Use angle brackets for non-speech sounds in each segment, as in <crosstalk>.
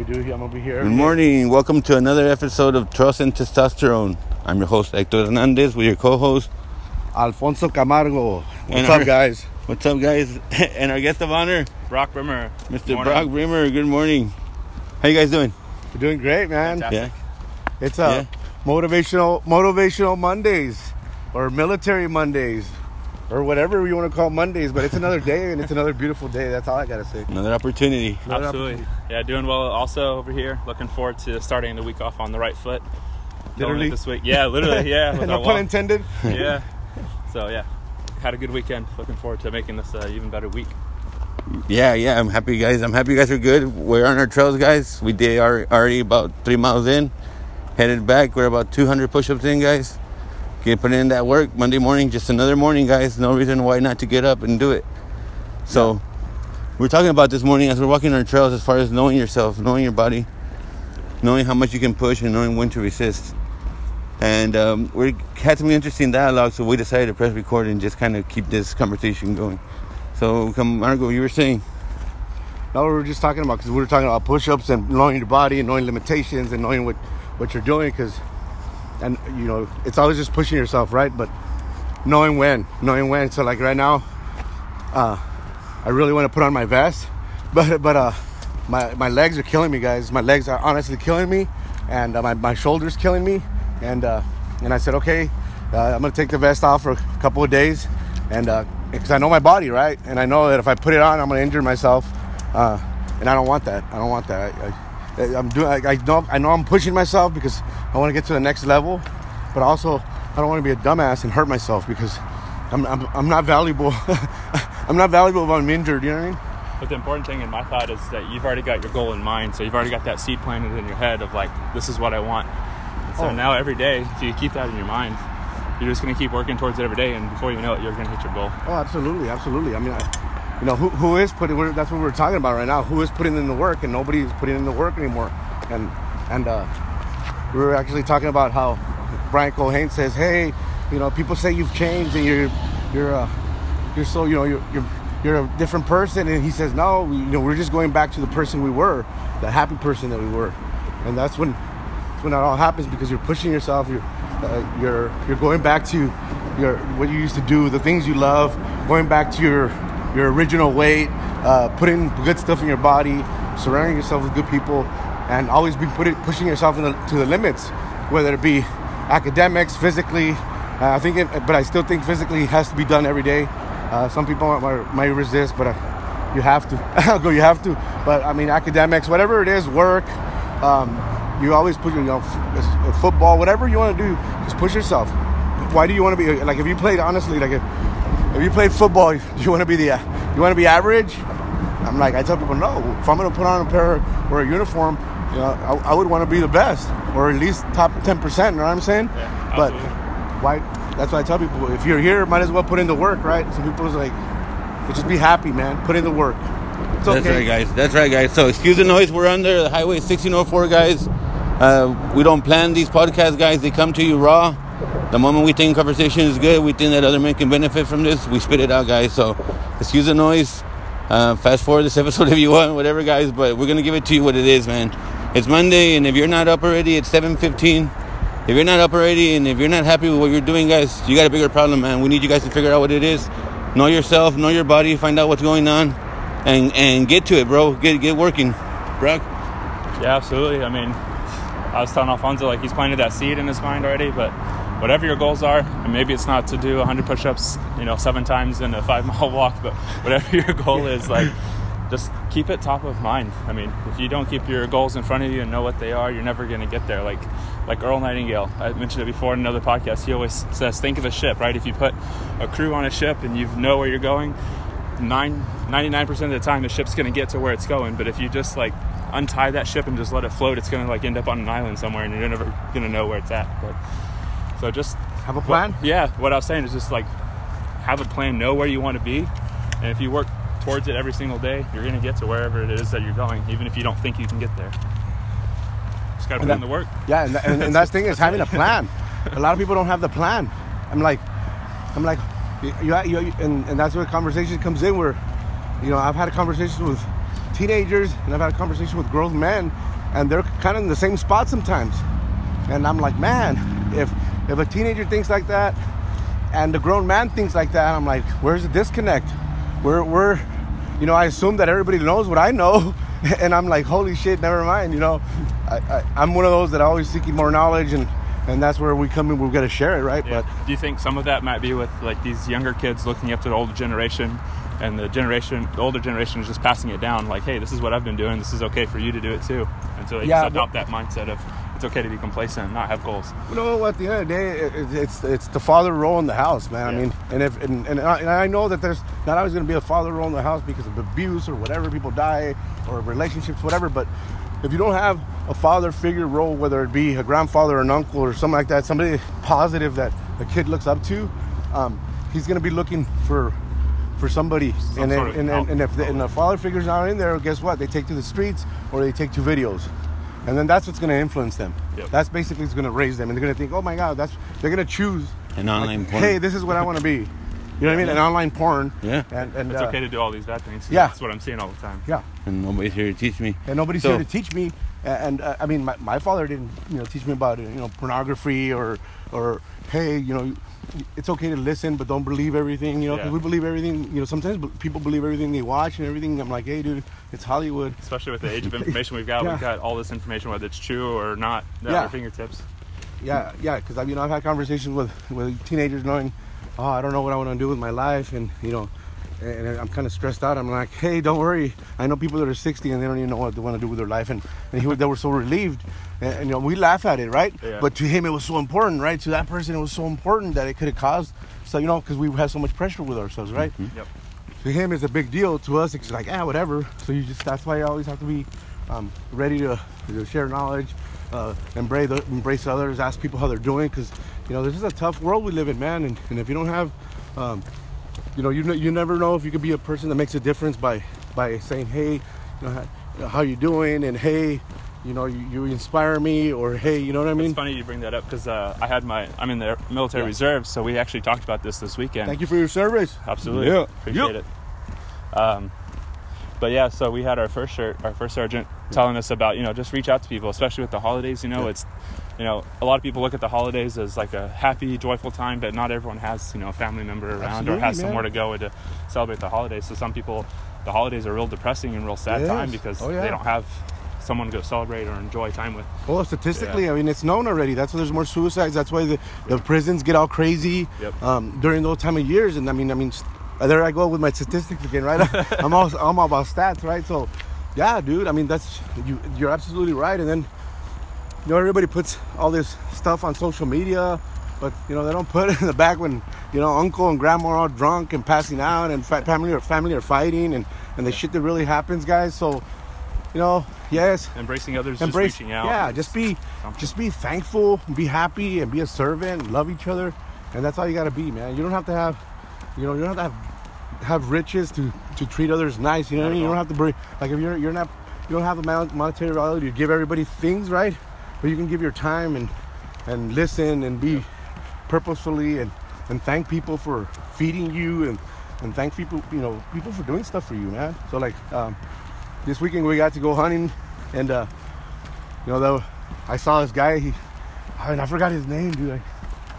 We do. I'm gonna be here. Good morning. Welcome to another episode of Trust and Testosterone. I'm your host Hector Hernandez with your co-host. Alfonso Camargo. What's And up, guys? <laughs> What's up, guys? <laughs> and our guest of honor, Brock Brimmer. Mr. Morning. Brock Bremer. Good morning. How you guys doing? We're doing great, man. Fantastic. Yeah. It's a Yeah. motivational motivational Mondays or military Mondays or whatever you want to call Mondays, but it's another day and it's another beautiful day. That's all I gotta say. Another opportunity. Another Absolutely. Yeah, doing well also over here. Looking forward to starting the week off on the right foot. Literally? this week. Yeah, literally. Yeah. <laughs> with no our pun walk. intended. <laughs> Yeah. So yeah, had a good weekend. Looking forward to making this uh, even better week. Yeah, yeah. I'm happy, guys. I'm happy you guys are good. We're on our trails, guys. We did are already about three miles in. Headed back. We're about 200 push-ups in, guys. Get put in that work Monday morning. Just another morning, guys. No reason why not to get up and do it. So, we're talking about this morning as we're walking our trails, as far as knowing yourself, knowing your body, knowing how much you can push, and knowing when to resist. And um, we had some interesting dialogue, so we decided to press record and just kind of keep this conversation going. So, Camargo, you were saying. No, we were just talking about because we were talking about push-ups and knowing your body and knowing limitations and knowing what what you're doing because and you know it's always just pushing yourself right? But knowing when knowing when. So like right now uh i really want to put on my vest <laughs> but but uh my my legs are killing me guys. My legs are honestly killing me and uh, my, my shoulders killing me. And uh and i said okay uh, i'm gonna take the vest off for a couple of days and uh because i know my body right? And i know that if i put it on i'm gonna injure myself uh and i don't want that. I don't want that. I, I, Uh, I'm doing. I, I know. I know. I'm pushing myself because I want to get to the next level, but also I don't want to be a dumbass and hurt myself because I'm. I'm, I'm not valuable. <laughs> I'm not valuable if I'm injured. You know what I mean? But the important thing in my thought is that you've already got your goal in mind. So you've already got that seed planted in your head of like, this is what I want. And so Oh. now every day, if you keep that in your mind, you're just going to keep working towards it every day. And before you know it, you're going to hit your goal. Oh, absolutely, absolutely. I mean, I, you know, who, who is putting? That's what we're talking about right now. Who is putting in the work, and nobody's putting in the work anymore. And and uh, we were actually talking about how Brian Cohane says, "Hey, you know, people say you've changed and you're you're uh, you're so you know you're you're you're a different person." And he says, "No, you know, we're just going back to the person we were, the happy person that we were." And that's when that's when that all happens because you're pushing yourself. You're uh, you're you're going back to your what you used to do, the things you love, going back to your your original weight, uh, putting good stuff in your body, surrounding yourself with good people, and always be putting pushing yourself the, to the limits, whether it be academics, physically. Uh, I think, it, but I still think physically has to be done every day. Uh, some people might, might resist, but uh, you have to. <laughs> Go. You have to. But I mean, academics, whatever it is, work. Um, you always put your, you know, f- football, whatever you want to do, just push yourself. Why do you want to be like if you played honestly like if, if you played football, do you want to be the uh, you want to be average? I'm like I tell people no. If I'm gonna put on a pair or a uniform, you know, I, I would want to be the best or at least top ten percent. You know what I'm saying? Yeah, but why? That's why I tell people if you're here, might as well put in the work, right? Some people's like, well, just be happy, man. Put in the work. It's okay. That's right, guys. That's right, guys. So, excuse the noise. We're under the Highway 1604, guys. Uh, we don't plan these podcasts, guys. They come to you raw. The moment we think conversation is good, we think that other men can benefit from this, we spit it out, guys. So, excuse the noise. Uh, fast forward this <laughs> episode if you want, whatever, guys. But we're gonna give it to you what it is, man. It's Monday, and if you're not up already, it's 7:15. If you're not up already, and if you're not happy with what you're doing, guys, you got a bigger problem, man. We need you guys to figure out what it is. Know yourself, know your body, find out what's going on, and and get to it, bro. Get get working, Brock. Yeah, absolutely. I mean, I was telling Alfonso like he's planted that seed in his mind already, but whatever your goals are, and maybe it's not to do 100 push-ups, you know, seven times in a five-mile <laughs> walk, but whatever your goal is, like just keep it top of mind. I mean, if you don't keep your goals in front of you and know what they are, you're never going to get there. Like like Earl Nightingale, I mentioned it before in another podcast. He always says, think of a ship, right? If you put a crew on a ship and you know where you're going, nine, 99% of the time the ship's going to get to where it's going. But if you just like untie that ship and just let it float, it's going to like end up on an island somewhere and you're never going to know where it's at. But so just Have a plan. yeah, what I was saying is just like have a plan, know where you want to be, and if you work towards it every single day, you're gonna get to wherever it is that you're going, even if you don't think you can get there. Just gotta put that- in the work. Yeah, and, and, and that's the thing is <laughs> having a plan. A lot of people don't have the plan. I'm like, I'm like, you, you, you and, and that's where the conversation comes in. Where, you know, I've had a conversation with teenagers and I've had a conversation with grown men, and they're kind of in the same spot sometimes. And I'm like, man, if if a teenager thinks like that, and the grown man thinks like that, I'm like, where's the disconnect? We're we're, you know, I assume that everybody knows what I know, <laughs> and I'm like, holy shit, never mind. You know, I, I, I'm one of those that always seeking more knowledge and. And that's where we come in. We've got to share it, right? Yeah. Do you think some of that might be with like these younger kids looking up to the older generation, and the generation, the older generation, is just passing it down? Like, hey, this is what I've been doing. This is okay for you to do it too. And so they Yeah, just adopt that mindset of it's okay to be complacent and not have goals. You know, at the end of the day, it, it- it's it's the father role in the house, man. I mean, and if and, and, I, and I know that there's not always going to be a father role in the house because of abuse or whatever, people die or relationships, whatever. But if you don't have a father figure role, whether it be a grandfather or an uncle or something like that, somebody positive that a kid looks up to, um, he's going to be looking for for somebody. Some and, then, sort of and, and, and if the, and the father figure's not in there, guess what? They take to the streets or they take to videos. And then that's what's going to influence them. Yep. That's basically what's going to raise them, and they're going to think, "Oh my God, that's." They're going to choose An online porn. Hey, this is what I want to be. You know what I mean? An online porn. Yeah. And and It's uh, okay to do all these bad things. Yeah. That's what I'm seeing all the time. yeah. and nobody's here to teach me. And nobody's So- here to teach me. And uh, I mean, my, my father didn't, you know, teach me about you know pornography or or hey, you know, it's okay to listen, but don't believe everything. You know, 'cause Yeah. we believe everything. You know, sometimes people believe everything they watch and everything. I'm like, hey, dude, it's Hollywood. Especially with the age of information we've got, Yeah. we've got all this information, whether it's true or not, at Yeah. our fingertips. Yeah, yeah, because I mean, I've had conversations with with teenagers knowing, oh, I don't know what I want to do with my life, and you know, and I'm kind of stressed out. I'm like, hey, don't worry. I know people that are 60 and they don't even know what they want to do with their life, and and he, they were so relieved, and, and, you know, we laugh at it, right? Yeah. But to him, it was so important, right? To that person, it was so important that it could have caused, so you know, because we have so much pressure with ourselves, right? Yep. to him it's a big deal to us it's like ah whatever so you just that's why you always have to be um, ready to, to share knowledge uh, embrace embrace others ask people how they're doing because you know this is a tough world we live in man and, and if you don't have um, you know you, you never know if you could be a person that makes a difference by by saying hey you know how, how you doing and hey you know you, you inspire me or hey you know what i mean It's funny you bring that up because uh, I had my I'm in the military Yeah. reserve, so we actually talked about this this weekend. thank you for your service Absolutely, Yeah. appreciate Yep. it. Um, but yeah, so we had our first shirt, our first sergeant telling us about you know just reach out to people, especially with the holidays. You know, it's you know a lot of people look at the holidays as like a happy, joyful time, but not everyone has you know a family member around Absolutely, or has man. somewhere to go to celebrate the holidays. So some people, the holidays are real depressing and real sad time because Oh, yeah. they don't have someone to go celebrate or enjoy time with. Well, statistically, Yeah. I mean, it's known already. That's why there's more suicides. That's why the, the prisons get all crazy Yep. um, during those time of years. And I mean, I mean, st- there I go with my statistics again, right? <laughs> I'm all I'm all about stats, right? So, yeah, dude. I mean, that's you. You're absolutely right. And then, you know, everybody puts all this stuff on social media, but you know, they don't put it in the back when you know uncle and grandma are all drunk and passing out, and fa- family or family are fighting, and and the shit that really happens, guys. So, you know, yes, Embracing others, embrace just reaching out. yeah just be Something. just be thankful be happy and be a servant love each other and that's all you got to be man you don't have to have you know you don't have to have have riches to to treat others nice you know what i mean you don't have to bring like if you're you're not you don't have the mon- monetary value to give everybody things right but you can give your time and and listen and be purposefully and and thank people for feeding you and and thank people you know people for doing stuff for you man so like um this weekend we got to go hunting and uh you know though i saw this guy he I, mean, I forgot his name dude I,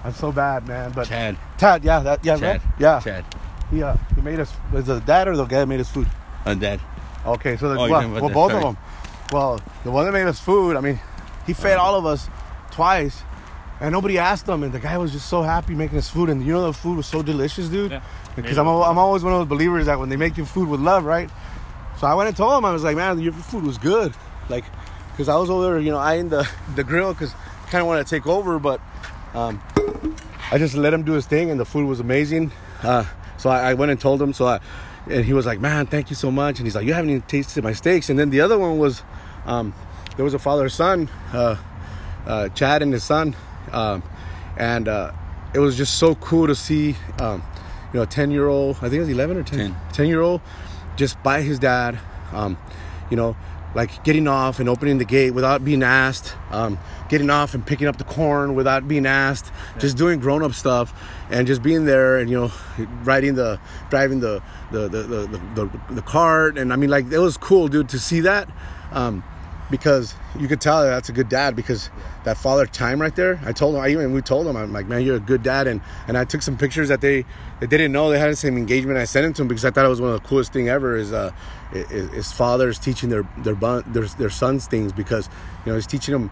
i'm so bad man but Chad. Tad, yeah that yeah Chad. right? yeah Chad. he, uh, he made us was it the dad or the guy that made us food Uh, Dad. Okay, so the, Oh, well, well both sorry. of them. Well, the one that made us food, I mean, he fed all of us twice, and nobody asked him, and the guy was just so happy making us food, and you know the food was so delicious, dude. Yeah. Because I'm, I'm always one of those believers that when they make you food with love, right? So I went and told him, I was like, man, your food was good, like, because I was over there, you know, eyeing the <laughs> the grill, because kind of wanted to take over, but um, I just let him do his thing, and the food was amazing. Uh, so I, I went and told him. So I, and he was like, "Man, thank you so much." And he's like, "You haven't even tasted my steaks." And then the other one was, um, there was a father son, uh, uh, Chad and his son, um, and uh, it was just so cool to see, um, you know, a ten year old. I think it was eleven or 10, Ten. 10 year old, just by his dad, um, you know, like getting off and opening the gate without being asked, um, getting off and picking up the corn without being asked, just doing grown up stuff, and just being there and you know, riding the, driving the the the the, the, the, the cart, and I mean like it was cool, dude, to see that. Um, because you could tell that that's a good dad because that father time right there. I told him, I even we told him, I'm like, man, you're a good dad, and and I took some pictures that they they didn't know they had the same engagement. I sent it to them because I thought it was one of the coolest thing ever. Is uh, is, is fathers teaching their their bun- their their sons things because you know he's teaching them.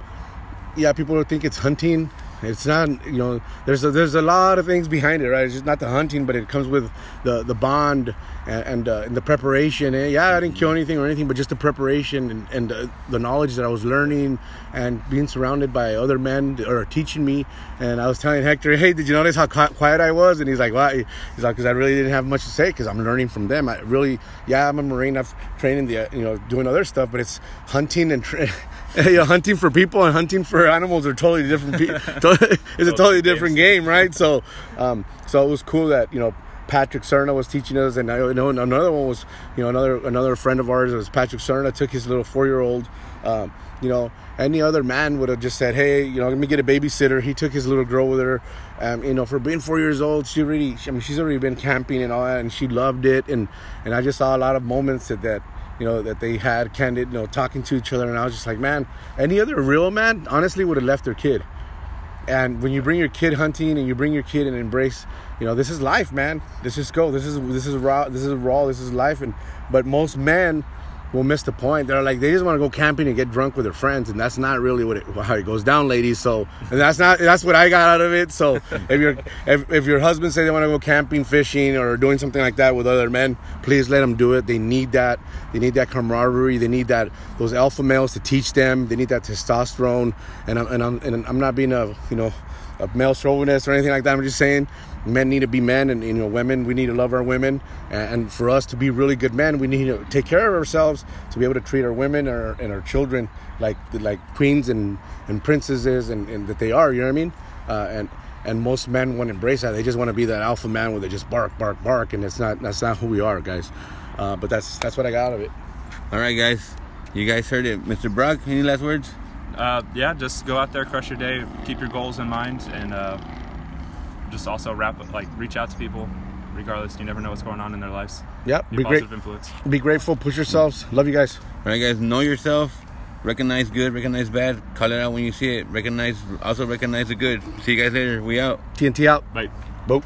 Yeah, people think it's hunting. It's not, you know. There's a, there's a lot of things behind it, right? It's just not the hunting, but it comes with the the bond and and, uh, and the preparation. And yeah, I didn't kill anything or anything, but just the preparation and, and uh, the knowledge that I was learning and being surrounded by other men are teaching me. And I was telling Hector, hey, did you notice how quiet I was? And he's like, why? He's like, because I really didn't have much to say because I'm learning from them. I really, yeah, I'm a Marine. I've trained in the, you know, doing other stuff, but it's hunting and. Tra- <laughs> hunting for people and hunting for animals are totally different. <laughs> it's a totally different game, right? So, um, so it was cool that you know Patrick Cerna was teaching us, and I know another one was you know another another friend of ours was Patrick Cerna took his little four year old. Um, you know, any other man would have just said, "Hey, you know, let me get a babysitter." He took his little girl with her. Um, you know, for being four years old, she really, I mean, she's already been camping and all that, and she loved it. And and I just saw a lot of moments that that you know, that they had candid, you know, talking to each other. And I was just like, man, any other real man, honestly, would have left their kid. And when you bring your kid hunting and you bring your kid and embrace, you know, this is life, man. This is go. This is this is raw. This is raw. This is life. And but most men will miss the point. They're like they just want to go camping and get drunk with their friends, and that's not really what it, how it goes down, ladies. So and that's not that's what I got out of it. So if your if, if your husband say they want to go camping, fishing, or doing something like that with other men, please let them do it. They need that. They need that camaraderie. They need that those alpha males to teach them. They need that testosterone. And I'm and I'm and I'm not being a you know a male chauvinist or anything like that. I'm just saying men need to be men and you know women we need to love our women. And for us to be really good men we need to take care of ourselves to be able to treat our women and our, and our children like like queens and, and princesses and, and that they are you know what i mean? Uh, and and most men want to embrace that. They just want to be that alpha man where they just bark bark bark and it's not that's not who we are guys. Uh, but that's that's what i got out of it. All right guys. You guys heard it. Mr brock any last words uh, yeah just go out there crush your day keep your goals in mind and uh, just also wrap like reach out to people regardless. You never know what's going on in their lives. Yep be, be great. influence. Be grateful. Push yourselves. Love you guys. All right guys know yourself. Recognize good recognize bad. Call it out when you see it. Recognize also recognize the good. See you guys later. We out. Tnt out. Bye. Boop.